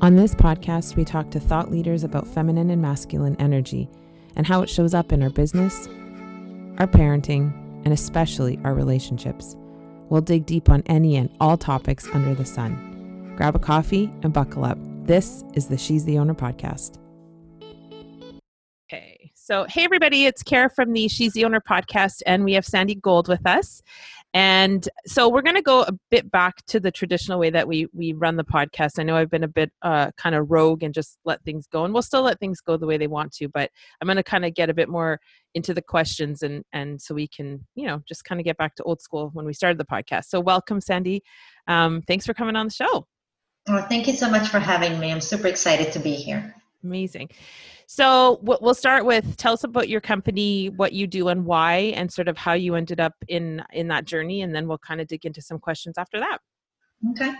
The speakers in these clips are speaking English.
On this podcast, we talk to thought leaders about feminine and masculine energy and how it shows up in our business, our parenting, and especially our relationships. We'll dig deep on any and all topics under the sun. Grab a coffee and buckle up. This is the She's the Owner podcast. Okay, so hey everybody, it's Kara from the She's the Owner podcast, and we have Sandy Gold with us. And so we're going to go a bit back to the traditional way that we we run the podcast. I know I've been a bit uh, kind of rogue and just let things go, and we'll still let things go the way they want to. But I'm going to kind of get a bit more into the questions, and and so we can you know just kind of get back to old school when we started the podcast. So welcome, Sandy. Um, thanks for coming on the show. Well, thank you so much for having me. I'm super excited to be here. Amazing. So we'll start with tell us about your company, what you do, and why, and sort of how you ended up in in that journey, and then we'll kind of dig into some questions after that. Okay.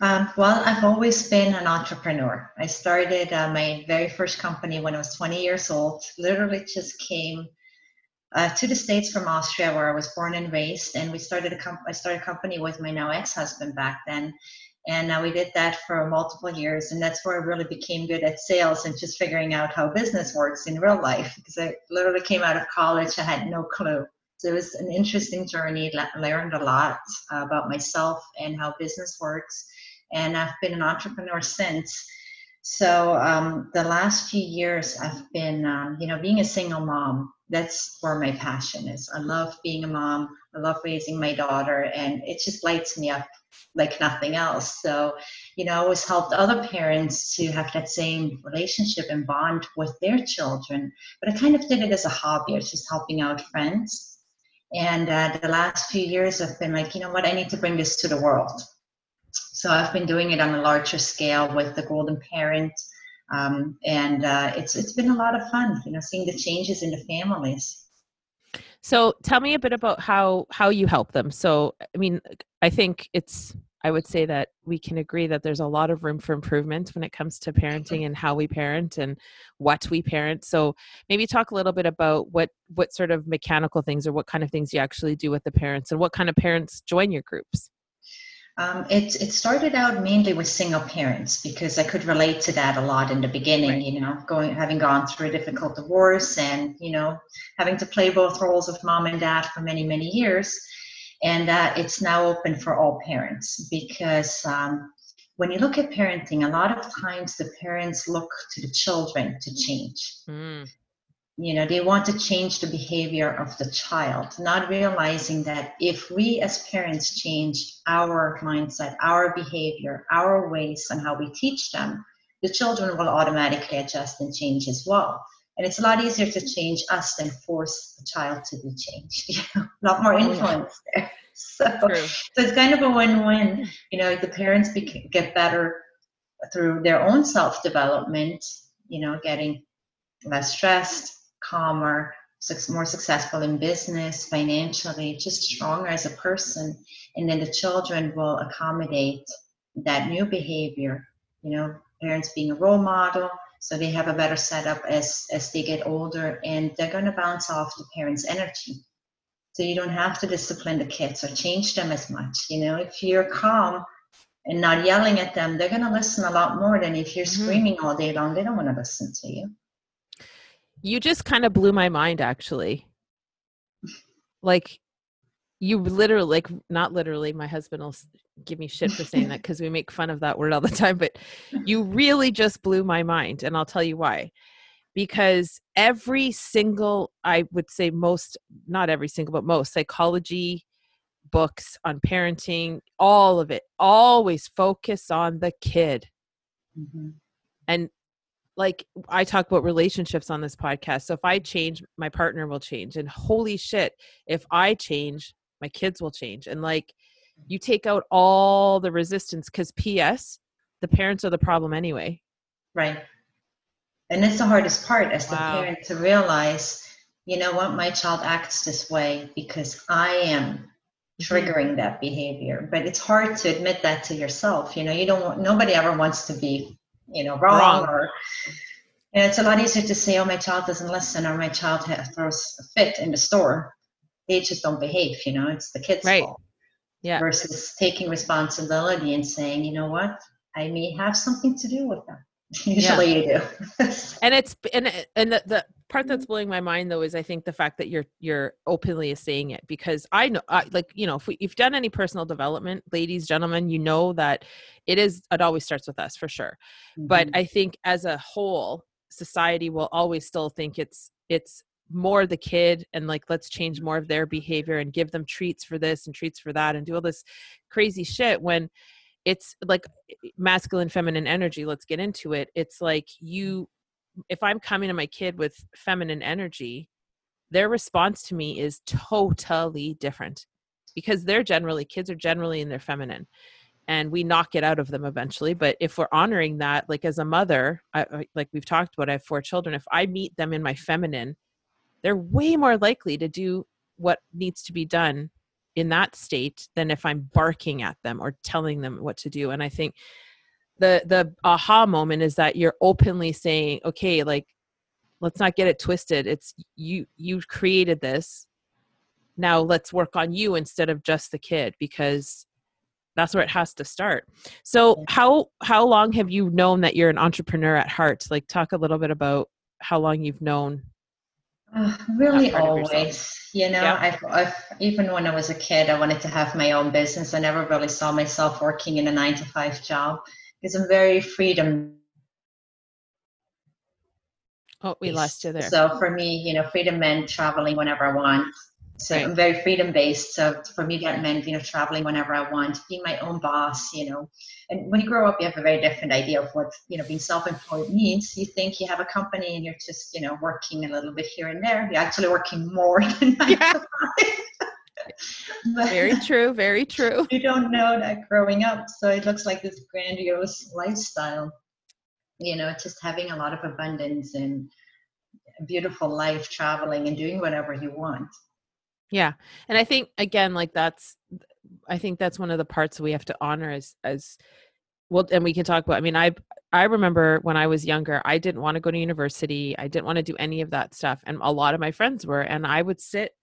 Um, well, I've always been an entrepreneur. I started uh, my very first company when I was 20 years old. Literally, just came uh, to the states from Austria, where I was born and raised, and we started a comp- I started a company with my now ex-husband back then, and uh, we did that for multiple years. And that's where I really became good at sales and just figuring out how business works in real life because I literally came out of college, I had no clue. So it was an interesting journey, learned a lot uh, about myself and how business works. And I've been an entrepreneur since. So um, the last few years, I've been, um, you know, being a single mom. That's where my passion is. I love being a mom. I love raising my daughter, and it just lights me up like nothing else. So, you know, I always helped other parents to have that same relationship and bond with their children. But I kind of did it as a hobby. I was just helping out friends. And uh, the last few years, I've been like, you know what, I need to bring this to the world. So I've been doing it on a larger scale with the Golden Parent. Um, and uh, it's it's been a lot of fun, you know, seeing the changes in the families. So tell me a bit about how how you help them. So I mean, I think it's I would say that we can agree that there's a lot of room for improvement when it comes to parenting and how we parent and what we parent. So maybe talk a little bit about what what sort of mechanical things or what kind of things you actually do with the parents and what kind of parents join your groups. Um, it, it started out mainly with single parents because I could relate to that a lot in the beginning, right. you know, going having gone through a difficult divorce and, you know, having to play both roles of mom and dad for many, many years. And uh, it's now open for all parents because um, when you look at parenting, a lot of times the parents look to the children to change. Mm you know they want to change the behavior of the child not realizing that if we as parents change our mindset our behavior our ways and how we teach them the children will automatically adjust and change as well. And it's a lot easier to change us than force the child to be changed you know a lot more oh, influence there. So, so it's kind of a win-win you know the parents be- get better through their own self-development you know getting less stressed calmer, more successful in business, financially, just stronger as a person. And then the children will accommodate that new behavior. You know, parents being a role model, so they have a better setup as as they get older, and they're going to bounce off the parents' energy. So you don't have to discipline the kids or change them as much. You know, if you're calm and not yelling at them, they're going to listen a lot more than if you're mm-hmm. screaming all day long. They don't want to listen to you. You just kind of blew my mind, actually. Like, you literally, like, not literally, my husband will give me shit for saying that because we make fun of that word all the time, but you really just blew my mind. And I'll tell you why. Because every single, I would say most, not every single, but most psychology books on parenting, all of it, always focus on the kid. Mm-hmm. And like I talk about relationships on this podcast. So if I change, my partner will change. And holy shit, if I change, my kids will change. And like you take out all the resistance because PS, the parents are the problem anyway. Right. And that's the hardest part as wow. the parent to realize, you know what, my child acts this way because I am mm-hmm. triggering that behavior. But it's hard to admit that to yourself. You know, you don't want nobody ever wants to be you know wrong, wrong. or and it's a lot easier to say oh my child doesn't listen or my child throws a fit in the store they just don't behave you know it's the kid's right. fault yeah versus taking responsibility and saying you know what I may have something to do with them. Usually yeah. you do. and it's and and the, the part that's mm-hmm. blowing my mind though is I think the fact that you're you're openly saying it because I know I, like you know if we, if you've done any personal development, ladies, gentlemen, you know that it is it always starts with us for sure. Mm-hmm. But I think as a whole, society will always still think it's it's more the kid and like let's change more of their behavior and give them treats for this and treats for that and do all this crazy shit when it's like masculine feminine energy let's get into it it's like you if i'm coming to my kid with feminine energy their response to me is totally different because they're generally kids are generally in their feminine and we knock it out of them eventually but if we're honoring that like as a mother I, like we've talked about i have four children if i meet them in my feminine they're way more likely to do what needs to be done in that state than if I'm barking at them or telling them what to do. And I think the the aha moment is that you're openly saying, okay, like let's not get it twisted. It's you you created this. Now let's work on you instead of just the kid because that's where it has to start. So how how long have you known that you're an entrepreneur at heart? Like talk a little bit about how long you've known uh, really always you know yeah. I've, I've, even when i was a kid i wanted to have my own business i never really saw myself working in a nine to five job because i'm very freedom oh we lost you there so for me you know freedom meant traveling whenever i want so right. I'm very freedom based. So for me, that meant you know traveling whenever I want, being my own boss. You know, and when you grow up, you have a very different idea of what you know being self-employed means. You think you have a company and you're just you know working a little bit here and there. You're actually working more than yeah. very true. Very true. You don't know that growing up, so it looks like this grandiose lifestyle. You know, just having a lot of abundance and a beautiful life, traveling and doing whatever you want. Yeah. And I think again like that's I think that's one of the parts we have to honor as as well and we can talk about I mean I I remember when I was younger I didn't want to go to university. I didn't want to do any of that stuff and a lot of my friends were and I would sit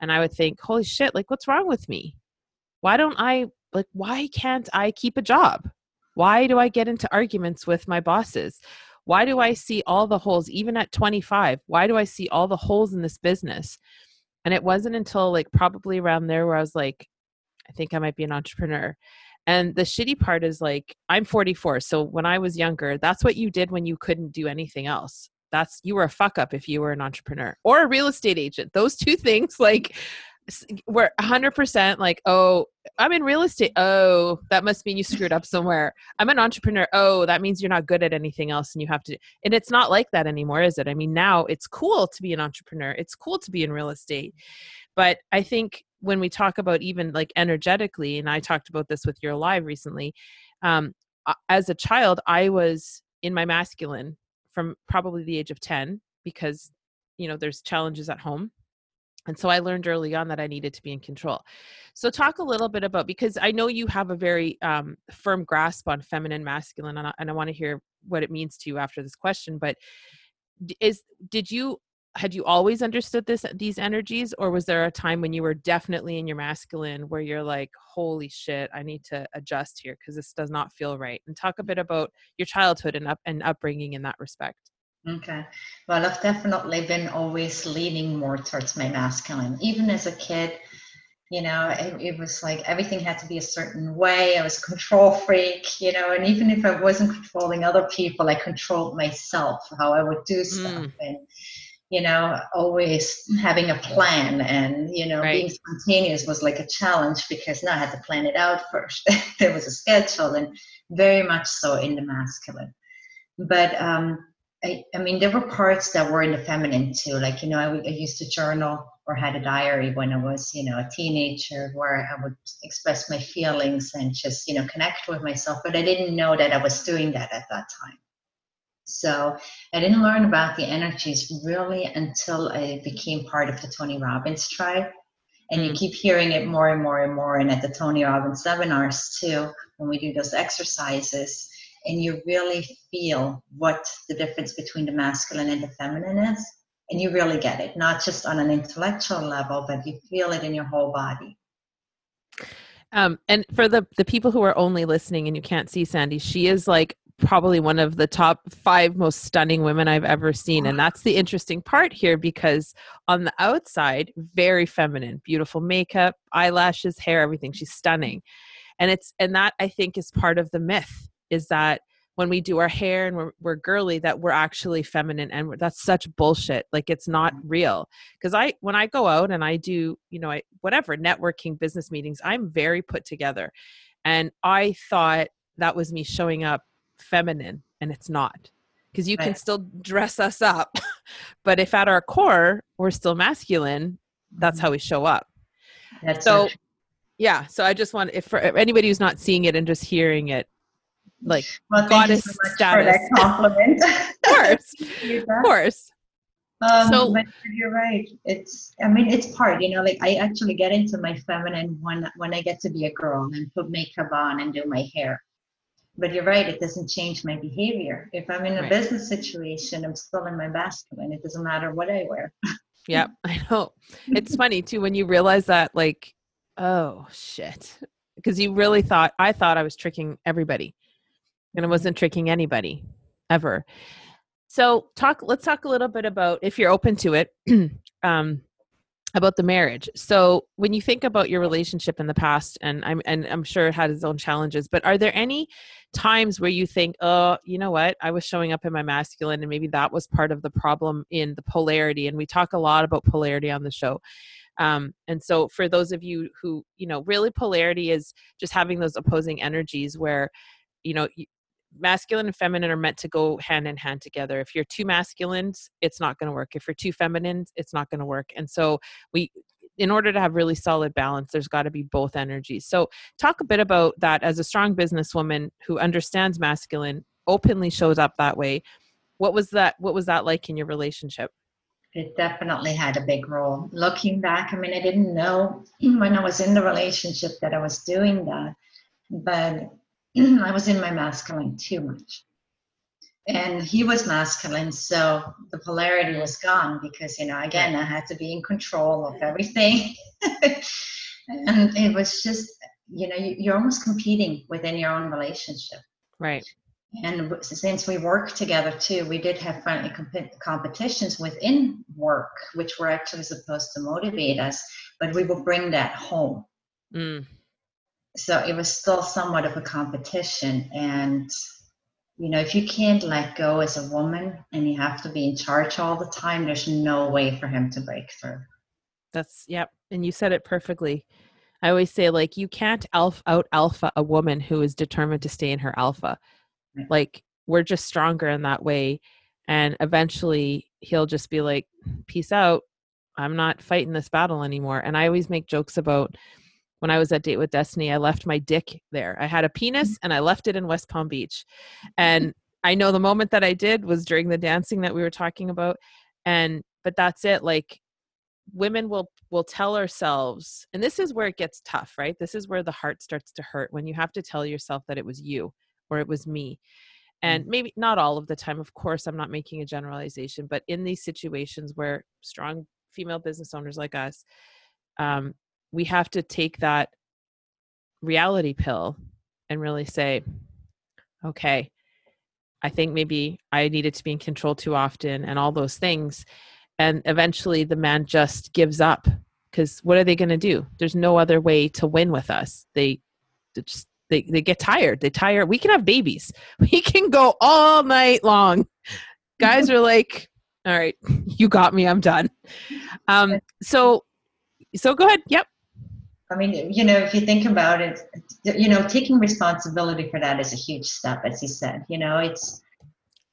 and I would think, "Holy shit, like what's wrong with me? Why don't I like why can't I keep a job? Why do I get into arguments with my bosses? Why do I see all the holes even at 25? Why do I see all the holes in this business?" And it wasn't until like probably around there where I was like, I think I might be an entrepreneur. And the shitty part is like, I'm 44. So when I was younger, that's what you did when you couldn't do anything else. That's you were a fuck up if you were an entrepreneur or a real estate agent. Those two things, like, we're 100% like, oh, I'm in real estate. Oh, that must mean you screwed up somewhere. I'm an entrepreneur. Oh, that means you're not good at anything else and you have to. And it's not like that anymore, is it? I mean, now it's cool to be an entrepreneur, it's cool to be in real estate. But I think when we talk about even like energetically, and I talked about this with your live recently, um, as a child, I was in my masculine from probably the age of 10 because, you know, there's challenges at home and so I learned early on that I needed to be in control. So, talk a little bit about because I know you have a very um, firm grasp on feminine, masculine, and I, and I want to hear what it means to you after this question. But is did you had you always understood this these energies, or was there a time when you were definitely in your masculine where you're like, "Holy shit, I need to adjust here because this does not feel right"? And talk a bit about your childhood and up and upbringing in that respect. Okay. Well, I've definitely been always leaning more towards my masculine. Even as a kid, you know, it, it, was like everything had to be a certain way. I was a control freak, you know, and even if I wasn't controlling other people, I controlled myself, how I would do stuff. Mm. And, you know, always having a plan and, you know, right. being spontaneous was like a challenge because now I had to plan it out first. there was a schedule and very much so in the masculine. But um, I, I mean, there were parts that were in the feminine too. Like, you know, I, I used to journal or had a diary when I was, you know, a teenager where I would express my feelings and just, you know, connect with myself. But I didn't know that I was doing that at that time. So I didn't learn about the energies really until I became part of the Tony Robbins tribe. And you hmm. keep hearing it more and more and more. And at the Tony Robbins seminars too, when we do those exercises, and you really feel what the difference between the masculine and the feminine is and you really get it not just on an intellectual level but you feel it in your whole body Um, and for the the people who are only listening and you can't see Sandy, she is like probably one of the top five most stunning women I've ever seen. And that's the interesting part here because on the outside, very feminine, beautiful makeup, eyelashes, hair, everything. She's stunning. And it's and that I think is part of the myth is that when we do our hair and we're, we're girly that we're actually feminine and that's such bullshit like it's not mm. real because i when i go out and i do you know i whatever networking business meetings i'm very put together and i thought that was me showing up feminine and it's not because you right. can still dress us up but if at our core we're still masculine that's mm-hmm. how we show up that's so yeah so i just want if for anybody who's not seeing it and just hearing it like well, goddess so status. compliment. of course, of course. Um, so, but you're right. It's, I mean, it's part, you know, like I actually get into my feminine when, when I get to be a girl and put makeup on and do my hair. But you're right, it doesn't change my behavior. If I'm in a right. business situation, I'm still in my masculine. It doesn't matter what I wear. yeah, I know. It's funny too when you realize that, like, oh shit. Because you really thought, I thought I was tricking everybody and i wasn't tricking anybody ever. So talk let's talk a little bit about if you're open to it um about the marriage. So when you think about your relationship in the past and I'm and I'm sure it had its own challenges, but are there any times where you think, "Oh, you know what? I was showing up in my masculine and maybe that was part of the problem in the polarity." And we talk a lot about polarity on the show. Um, and so for those of you who you know really polarity is just having those opposing energies where you know masculine and feminine are meant to go hand in hand together. If you're too masculine, it's not going to work. If you're too feminine, it's not going to work. And so we in order to have really solid balance, there's got to be both energies. So talk a bit about that as a strong businesswoman who understands masculine, openly shows up that way. What was that what was that like in your relationship? It definitely had a big role. Looking back, I mean, I didn't know when I was in the relationship that I was doing that. But I was in my masculine too much. And he was masculine, so the polarity was gone because, you know, again, I had to be in control of everything. and it was just, you know, you're almost competing within your own relationship. Right. And since we work together too, we did have friendly comp- competitions within work, which were actually supposed to motivate us, but we will bring that home. Mm so it was still somewhat of a competition. And you know if you can't let go as a woman and you have to be in charge all the time there's no way for him to break through. That's yep. And you said it perfectly. I always say like you can't alpha out alpha a woman who is determined to stay in her alpha. Right. like we're just stronger in that way. And eventually he'll just be like peace out. I'm not fighting this battle anymore. And i always make jokes about when I was at Date with Destiny, I left my dick there. I had a penis mm. and I left it in West Palm Beach. And I know the moment that I did was during the dancing that we were talking about. And but that's it. Like women will will tell ourselves, and this is where it gets tough, right? This is where the heart starts to hurt when you have to tell yourself that it was you or it was me. And mm. maybe not all of the time, of course, I'm not making a generalization, but in these situations where strong female business owners like us, um, we have to take that reality pill and really say, okay, I think maybe I needed to be in control too often and all those things. And eventually the man just gives up because what are they going to do? There's no other way to win with us. They just, they, they get tired. They tire. We can have babies. We can go all night long. Guys are like, all right, you got me. I'm done. Um, so, so go ahead. Yep. I mean, you know, if you think about it, you know, taking responsibility for that is a huge step, as you said. You know, it's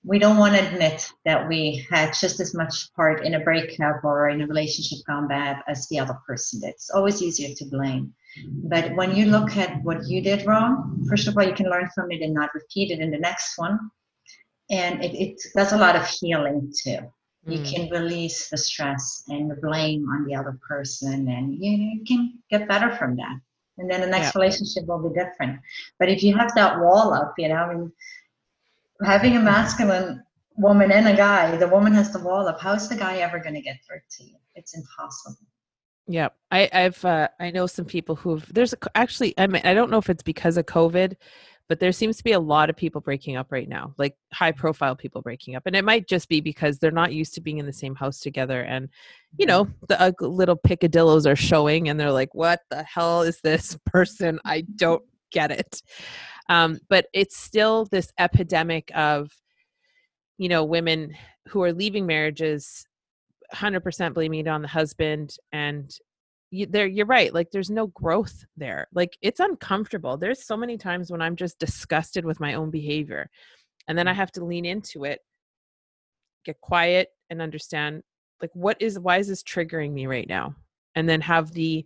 we don't want to admit that we had just as much part in a breakup or in a relationship gone bad as the other person did. It's always easier to blame. But when you look at what you did wrong, first of all, you can learn from it and not repeat it in the next one. And it, it does a lot of healing too you mm. can release the stress and the blame on the other person and you, can get better from that. And then the next yeah. relationship will be different. But if you have that wall up you know i mean having a masculine woman and a guy the woman has the wall up how is the guy ever going to get through to you? It's impossible. Yeah, I, I've uh, I know some people who've there's a, actually I mean I don't know if it's because of COVID, but there seems to be a lot of people breaking up right now, like high profile people breaking up, and it might just be because they're not used to being in the same house together, and you know the uh, little picadillos are showing, and they're like, "What the hell is this person? I don't get it." Um, but it's still this epidemic of you know women who are leaving marriages 100% blaming it on the husband and you, there you're right like there's no growth there like it's uncomfortable there's so many times when i'm just disgusted with my own behavior and then i mm. have to lean into it get quiet and understand like what is why is this triggering me right now and then have the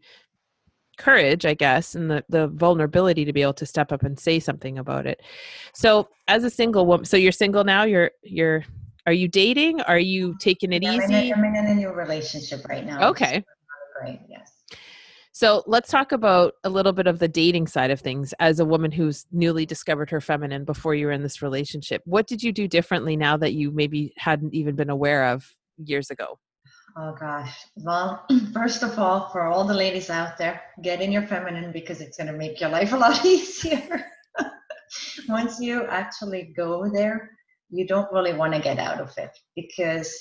courage i guess and the the vulnerability to be able to step up and say something about it so as a single woman so you're single now you're you're are you dating? Are you taking it Yeah, I'm in, easy? a, I'm in a new relationship right now. Okay. Great. Yes. So let's talk about a little bit of the dating side of things as a woman who's newly discovered her feminine before you were in this relationship. What did you do differently now that you maybe hadn't even been aware of years ago? Oh gosh. Well, first of all, for all the ladies out there, get in your feminine because it's going to make your life a lot easier. Once you actually go there, you don't really want to get out of it because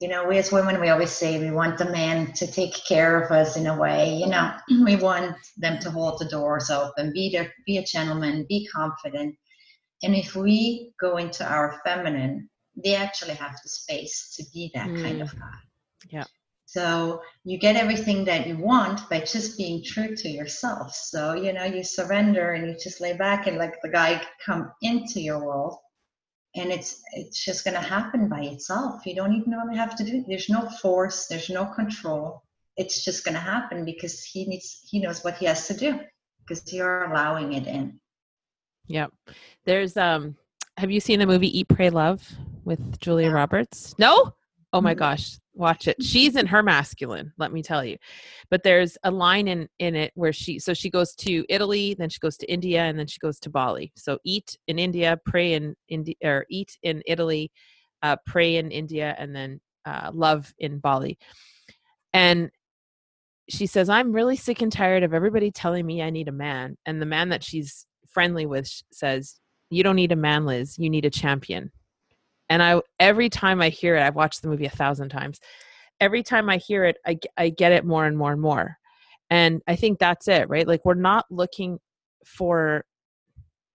you know we as women we always say we want the man to take care of us in a way you know we want them to hold the doors open be there be a gentleman be confident. And if we go into our feminine they actually have the space to be that mm. kind of guy. Yeah. So you get everything that you want by just being true to yourself. So you know you surrender and you just lay back and let the guy come into your world and it's it's just going to happen by itself. You don't even really have to do. It there's no force there's no control. It's just going to happen because he needs he knows what he has to do because you're allowing it in. Yep. There's um have you seen the movie eat pray love with julia yeah. roberts? No? Oh my gosh watch it. She's in her masculine let me tell you. But there's a line in in it where she so she goes to italy then she goes to india and then she goes to bali. So eat in india pray in india or eat in italy uh, pray in india and then uh, love in bali. And she says i'm really sick and tired of everybody telling me i need a man. And the man that she's friendly with says you don't need a man liz. You need a champion and i every time i hear it i've watched the movie a thousand times every time i hear it i, I get it more and more and more and i think that's it right like we're not looking for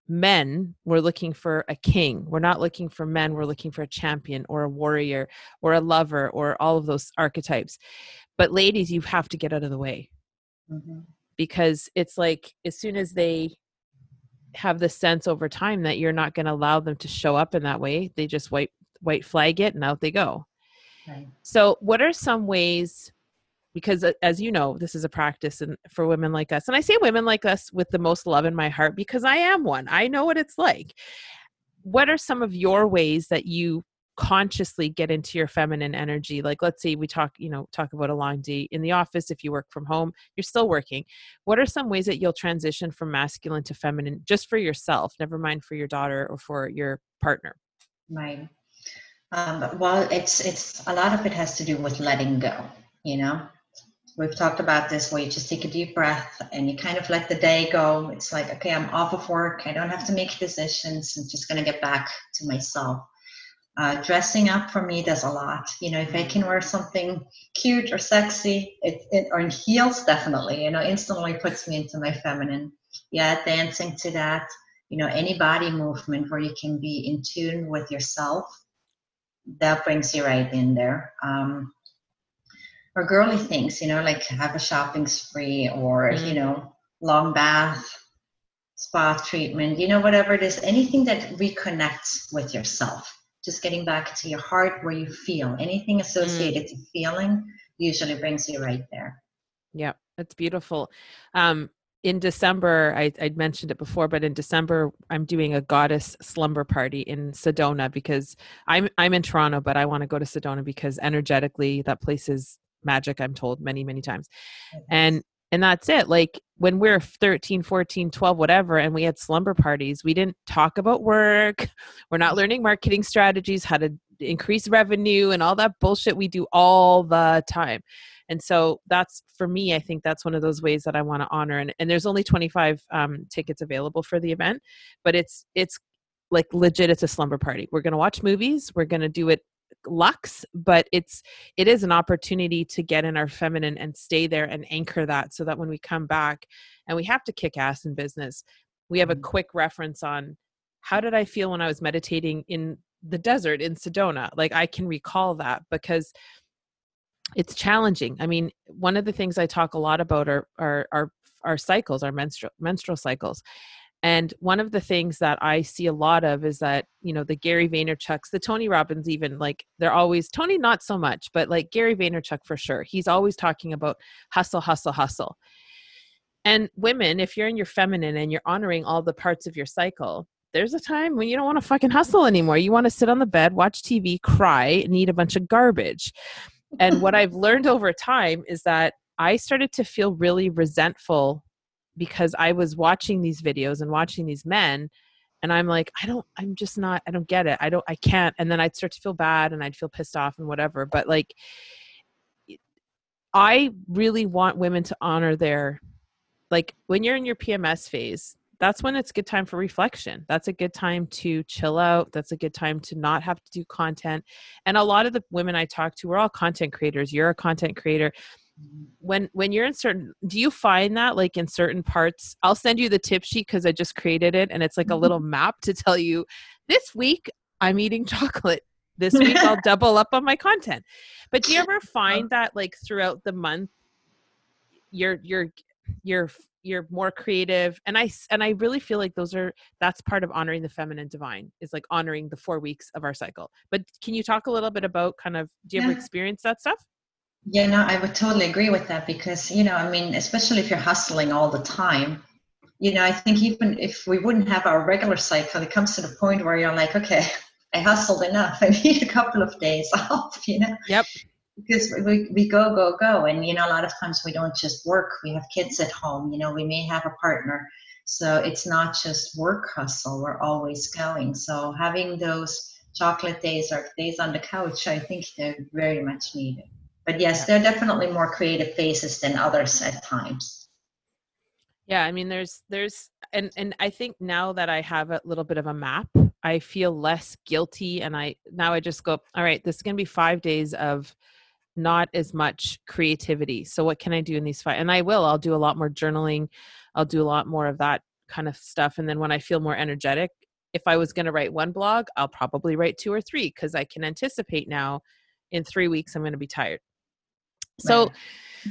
men we're looking for a king we're not looking for men we're looking for a champion or a warrior or a lover or all of those archetypes but ladies you have to get out of the way mm-hmm. because it's like as soon as they have the sense over time that you're not going to allow them to show up in that way they just white white flag it and out they go right. so what are some ways because uh, as you know this is a practice and for women like us and i say women like us with the most love in my heart because i am one i know what it's like what are some of your ways that you consciously get into your feminine energy like let's say we talk you know talk about a long day in the office if you work from home you're still working. What are some ways that you'll transition from masculine to feminine just for yourself never mind for your daughter or for your partner? Right. Um, well it's it's a lot of it has to do with letting go you know? We've talked about this where you just take a deep breath and you kind of let the day go. It's like okay i'm off of work. I don't have to make decisions. I'm just going to get back to myself uh, dressing up for me does a lot. You know, if I can wear something cute or sexy, it, it or in heels, definitely. You know, instantly puts me into my feminine. Yeah, dancing to that. You know, any body movement where you can be in tune with yourself, that brings you right in there. Um, or girly things, you know, like have a shopping spree or mm-hmm. you know, long bath, spa treatment. You know, whatever it is, anything that reconnects with yourself just getting back to your heart where you feel. Anything associated mm. to feeling usually brings you right there. Yeah that's beautiful. Um in december I, i'd mentioned it before but in december i'm doing a goddess slumber party in sedona because i'm i'm in toronto but i want to go to sedona because energetically that place is magic i'm told many many times. And and that's it. Like when we're 13 14 12 whatever and we had slumber parties we didn't talk about work. We're not learning marketing strategies how to increase revenue and all that bullshit we do all the time. And so that's for me i think that's one of those ways that i want to honor and, and there's only 25 um, tickets available for the event but it's it's like legit it's a slumber party. We're going to watch movies we're going to do it lux but it's it is an opportunity to get in our feminine and stay there and anchor that so that when we come back and we have to kick ass in business we have a mm-hmm. quick reference on how did i feel when i was meditating in the desert in sedona? Like i can recall that because it's challenging. I mean one of the things i talk a lot about are are our, our cycles our menstrual menstrual cycles and one of the things that I see a lot of is that, you know, the Gary Vaynerchuk's, the Tony Robbins, even like they're always, Tony, not so much, but like Gary Vaynerchuk for sure. He's always talking about hustle, hustle, hustle. And women, if you're in your feminine and you're honoring all the parts of your cycle, there's a time when you don't want to fucking hustle anymore. You want to sit on the bed, watch TV, cry, and eat a bunch of garbage. And what I've learned over time is that I started to feel really resentful because I was watching these videos and watching these men and I'm like, I don't, I'm just not, I don't get it. I don't, I can't. And then I'd start to feel bad and I'd feel pissed off and whatever. But like, I really want women to honor their, like, when you're in your PMS phase, that's when it's good time for reflection. That's a good time to chill out. That's a good time to not have to do content. And a lot of the women I talk to, we're all content creators. You're a content creator when when you're in certain do you find that like in certain parts i'll send you the tip sheet because i just created it and it's like a little map to tell you this week i'm eating chocolate. This week i'll double up on my content. But do you ever find that like throughout the month you're you're you're you're more creative? And i and i really feel like those are that's part of honoring the feminine divine is like honoring the four weeks of our cycle. But can you talk a little bit about kind of do you ever experience that stuff yeah, no, I would totally agree with that because, you know, I mean, especially if you're hustling all the time, you know, I think even if we wouldn't have our regular cycle, it comes to the point where you're like, okay, I hustled enough. I need a couple of days off, you know? Yep. Because we, we go, go, go. And, you know, a lot of times we don't just work, we have kids at home, you know, we may have a partner. So it's not just work hustle, we're always going. So having those chocolate days or days on the couch, I think they're very much needed. But yes, are definitely more creative faces than others at times. Yeah, I mean there's there's and and I think now that I have a little bit of a map, I feel less guilty and I now I just go, all right, this is going to be 5 days of not as much creativity. So what can I do in these five? And I will. I'll do a lot more journaling. I'll do a lot more of that kind of stuff and then when I feel more energetic, if I was going to write one blog, I'll probably write two or three because I can anticipate now in 3 weeks I'm going to be tired. So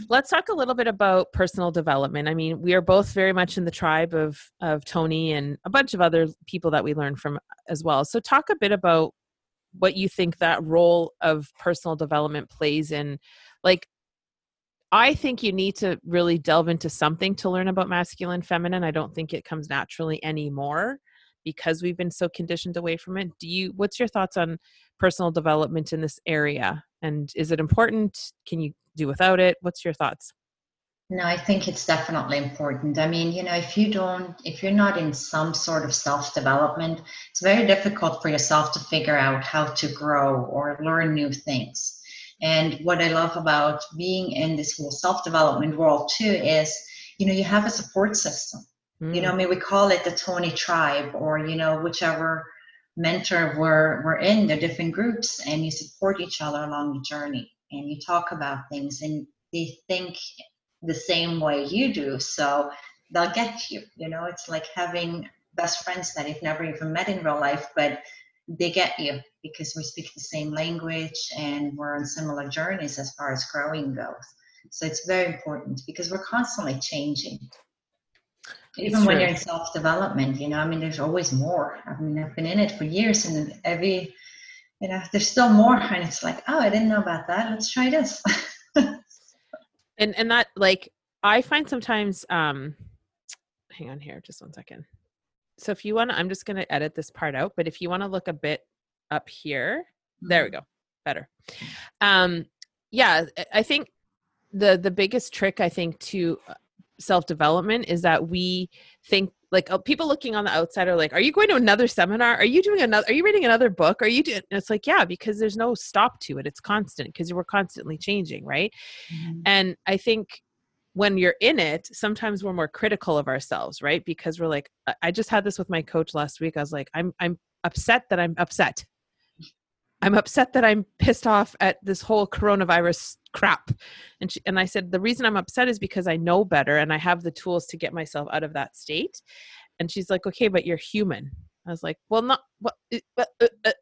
let's talk a little bit about personal development. I mean, we are both very much in the tribe of of Tony and a bunch of other people that we learn from as well. So talk a bit about what you think that role of personal development plays in like I think you need to really delve into something to learn about masculine feminine. I don't think it comes naturally anymore because we've been so conditioned away from it. Do you what's your thoughts on personal development in this area? And is it important? Can you do without it? What's your thoughts? No, I think it's definitely important. I mean, you know, if you don't, if you're not in some sort of self development, it's very difficult for yourself to figure out how to grow or learn new things. And what I love about being in this whole self development world too is, you know, you have a support system. Mm. You know, I mm. mean, we call it the Tony tribe or, you know, whichever mentor we're, we're in, the different groups, and you support each other along the journey and you talk about things and they think the same way you do so they'll get you you know? It's like having best friends that you've never even met in real life but they get you because we speak the same language and we're on similar journeys as far as growing goes. So it's very important because we're constantly changing even when you're in self-development you know i mean there's always more. I mean i've been in it for years and every you know there's still more and it's like oh i didn't know about that. Let's try this. And and that like i find sometimes um hang on here just one second. So if you want i'm just going to edit this part out but if you want to look a bit up here there we mm-hmm. go. Better. Um yeah i think the the biggest trick i think to uh, self development is that we think like uh, people looking on the outside are like are you going to another seminar? Are you doing another are you reading another book? Are you doing and it's like yeah because there's no stop to it. It's constant because we're constantly changing right? Mm-hmm. and i think when you're in it sometimes we're more critical of ourselves right? Because we're like i just had this with my coach last week. I was like i'm i'm upset that i'm upset i'm upset that i'm pissed off at this whole coronavirus crap. And she, and i said the reason i'm upset is because i know better and i have the tools to get myself out of that state. And she's like okay but you're human. I was like well not what uh, uh, uh,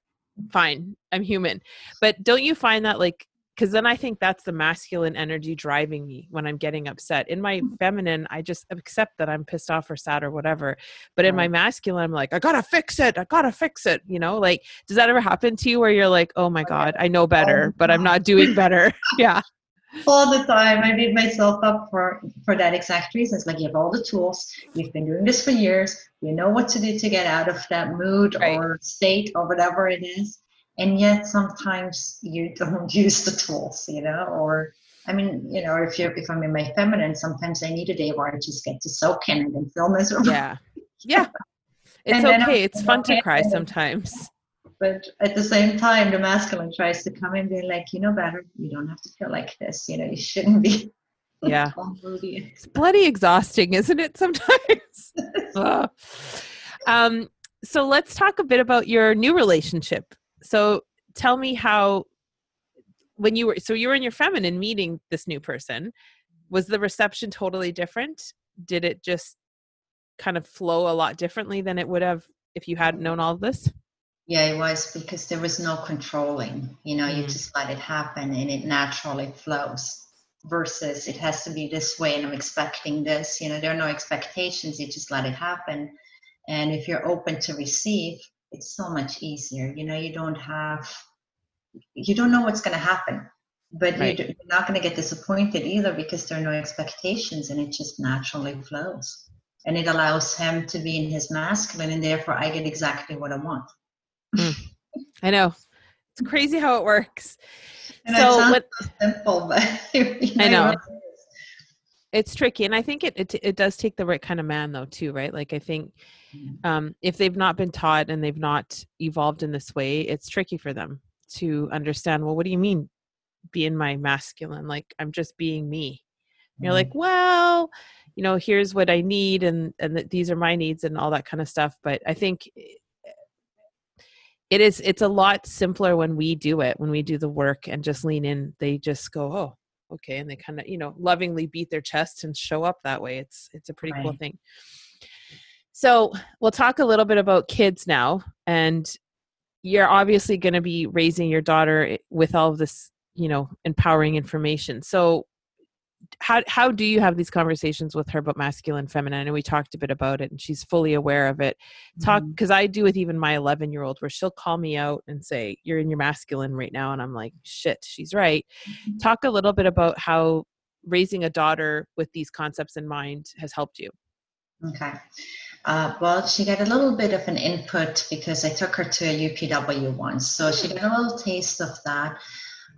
fine i'm human. But don't you find that like because then I think that's the masculine energy driving me when I'm getting upset. In my mm. feminine, I just accept that I'm pissed off or sad or whatever. But in my masculine, I'm like, I gotta fix it. I gotta fix it. You know, like, does that ever happen to you where you're like, oh my God, I know better, but I'm not doing better? yeah. All the time. I beat myself up for, for that exact reason. It's like you have all the tools. You've been doing this for years. You know what to do to get out of that mood right. or state or whatever it is and yet sometimes you don't use the tools you know or i mean you know if you're if i'm in my feminine sometimes i need a day where i just get to soak in it and feel miserable. Yeah. Yeah. It's okay. It's fun okay. to cry sometimes. But at the same time the masculine tries to come in and be like you know better. You don't have to feel like this. You know you shouldn't be yeah. it's bloody exhausting isn't it sometimes? Um so let's talk a bit about your new relationship so tell me how when you were so you were in your feminine meeting this new person. Was the reception totally different? Did it just kind of flow a lot differently than it would have if you hadn't known all of this? Yeah it was because there was no controlling you know mm. you just let it happen and it naturally flows versus it has to be this way and i'm expecting this you know there are no expectations you just let it happen. And if you're open to receive it's so much easier. You know, you don't have, you don't know what's going to happen, but right. you're not going to get disappointed either because there are no expectations and it just naturally flows. And it allows him to be in his masculine, and therefore I get exactly what I want. Mm. I know. It's crazy how it works. And so what, so simple, but I know it's tricky and i think it, it it does take the right kind of man though too right like i think mm-hmm. um if they've not been taught and they've not evolved in this way it's tricky for them to understand well what do you mean being my masculine like i'm just being me you're like mm-hmm. well you know here's what i need and and th- these are my needs and all that kind of stuff but i think it is it's a lot simpler when we do it when we do the work and just lean in they just go oh okay and they kind of you know lovingly beat their chest and show up that way it's it's a pretty right. cool thing so we'll talk a little bit about kids now and you're obviously going to be raising your daughter eh, with all of this you know empowering information so how how do you have these conversations with her about masculine feminine and we talked a bit about it and she's fully aware of it talk because mm-hmm. i do with even my 11 year old where she'll call me out and say you're in your masculine right now and i'm like shit she's right mm-hmm. talk a little bit about how raising a daughter with these concepts in mind has helped you okay uh, well, she got a little bit of an input because I took her to a UPW once. So she got a little taste of that.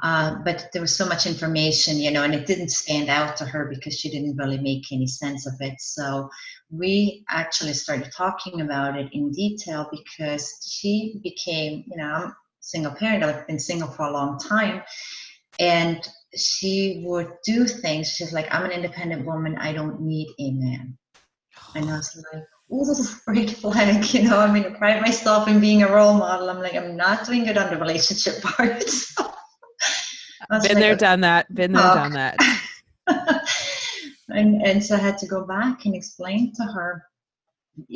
Uh, but there was so much information, you know, and it didn't stand out to her because she didn't really make any sense of it. So we actually started talking about it in detail because she became, you know, I'm single parent. I've been single for a long time, and she would do things. She's like, "I'm an independent woman. I don't need a man," and I was like. Oh, this is red flag, you know. I mean, I pride myself in being a role model. I'm like, I'm not doing good on the relationship part. So been like, there, done that. Been there, oh. done that. and and so I had to go back and explain to her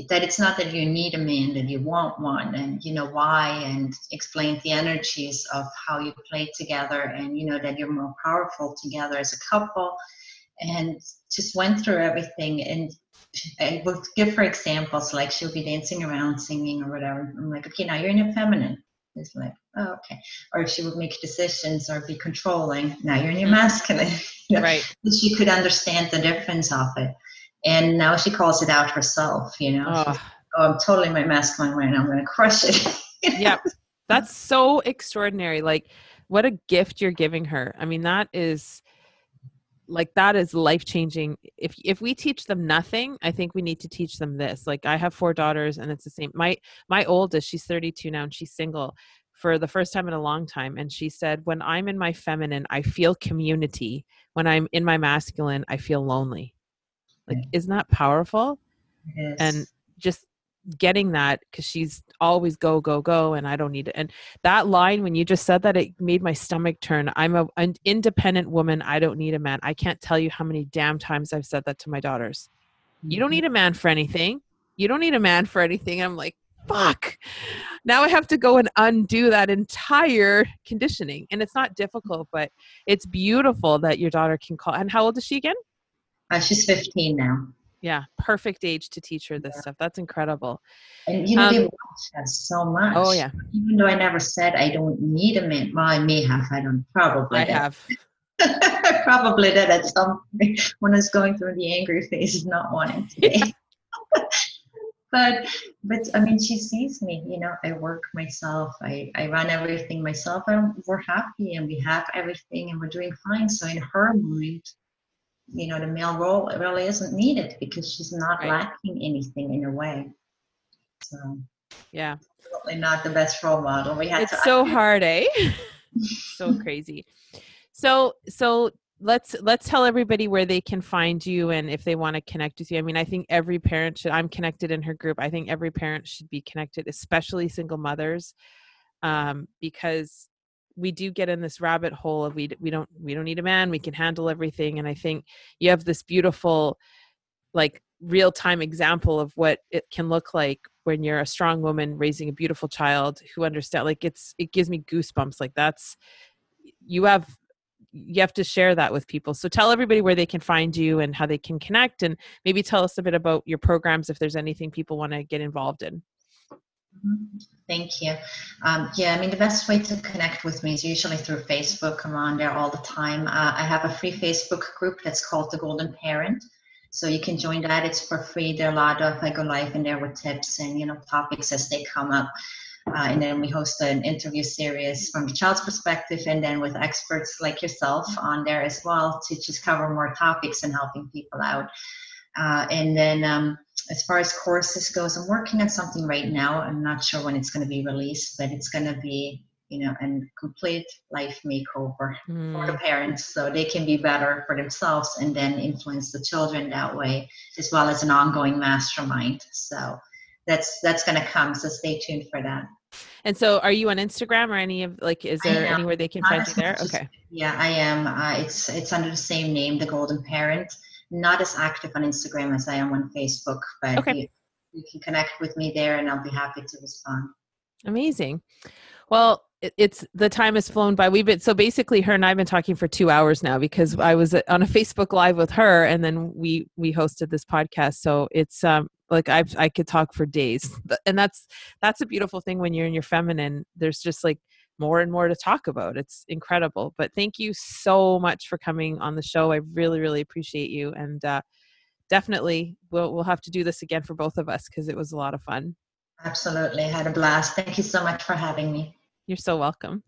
that it's not that you need a man, that you want one, and you know why, and explain the energies of how you play together, and you know that you're more powerful together as a couple, and just went through everything and. I would give her examples like she'll be dancing around, singing or whatever. I'm like, okay, now you're in a feminine it's like, oh, okay. Or if she would make decisions or be controlling, now you're in your mm-hmm. masculine. Right. She could understand the difference of it. And now she calls it out herself, you know. Oh, oh I'm totally my masculine right now. I'm going to crush it. yep. That's so extraordinary. Like, what a gift you're giving her. I mean, that is like that is life changing if if we teach them nothing i think we need to teach them this. Like i have four daughters and it's the same my my oldest she's 32 now and she's single for the first time in a long time and she said when i'm in my feminine i feel community. When i'm in my masculine i feel lonely. Like isn't that powerful? Yes. and just getting that because she's always go go go and i don't need it. And that line when you just said that it made my stomach turn. I'm a, an independent woman. I don't need a man. I can't tell you how many damn times i've said that to my daughters. You don't Mhm. need a man for anything. You don't need a man for anything. I'm like fuck. Now i have to go and undo that entire conditioning. And it's not difficult but it's beautiful that your daughter can call. And how old is she again? Uh, she's 15 now. Yeah perfect age to teach her this stuff that's incredible And you know, they Um, watch us so much. oh yeah Even though I never said I don't need a man. Well, I may have. I don't probably i did. have probably did at some point when I was going through the angry phase of not wanting to be. but but I mean she sees me, you know, I work myself, I, I run everything myself and we're happy and we have everything and we're doing fine. So in her mind, you know, the male role really isn't needed because she's not Right. lacking anything in a way. So yeah probably not the best role model. We had it's to so hard eh so crazy so so let's let's tell everybody where they can find you and if they want to connect with you i mean i think every parent should i'm connected in her group i think every parent should be connected especially single mothers um, because we do get in this rabbit hole of we we don't we don't need a man we can handle everything and i think you have this beautiful like real time example of what it can look like when you're a strong woman raising a beautiful child who understand like it's it gives me goosebumps like that's you have you have to share that with people so tell everybody where they can find you and how they can connect and maybe tell us a bit about your programs if there's anything people want to get involved in. Thank you. Um, yeah, I mean, the best way to connect with me is usually through Facebook. I'm on there all the time. Uh, I have a free Facebook group that's called The Golden Parent. So you can join that. It's for free. There are a lot of, I go live in there with tips and, you know, topics as they come up. Uh, and then we host an interview series from the child's perspective and then with experts like yourself on there as well to just cover more topics and helping people out. Uh, and then um, as far as courses goes, I'm working on something right now. I'm not sure when it's going to be released, but it's going to be, you know, a complete life makeover for the Mm, parents so they can be better for themselves and then influence the children that way, as well as an ongoing mastermind. So that's that's going to come. So stay tuned for that. and so are you on instagram or any of like is there anywhere they can Not find you there okay Yeah, I am. Uh, it's it's under the same name, the Golden Parent. Not as active on Instagram as I am on Facebook, but Okay. you, you can connect with me there, and I'll be happy to respond. Amazing. Well, it's the time has flown by. We've been so basically her and I've been talking for two hours now because I was uh, on a Facebook live with her and then we we hosted this podcast. So it's um like I I could talk for days, and that's that's a beautiful thing when you're in your feminine. There's just like more and more to talk about. It's incredible. But thank you so much for coming on the show. I really really appreciate you and. uh Definitely, we'll we'll have to do this again for both of us because it was a lot of fun. Absolutely, had a blast. Thank you so much for having me. You're so welcome.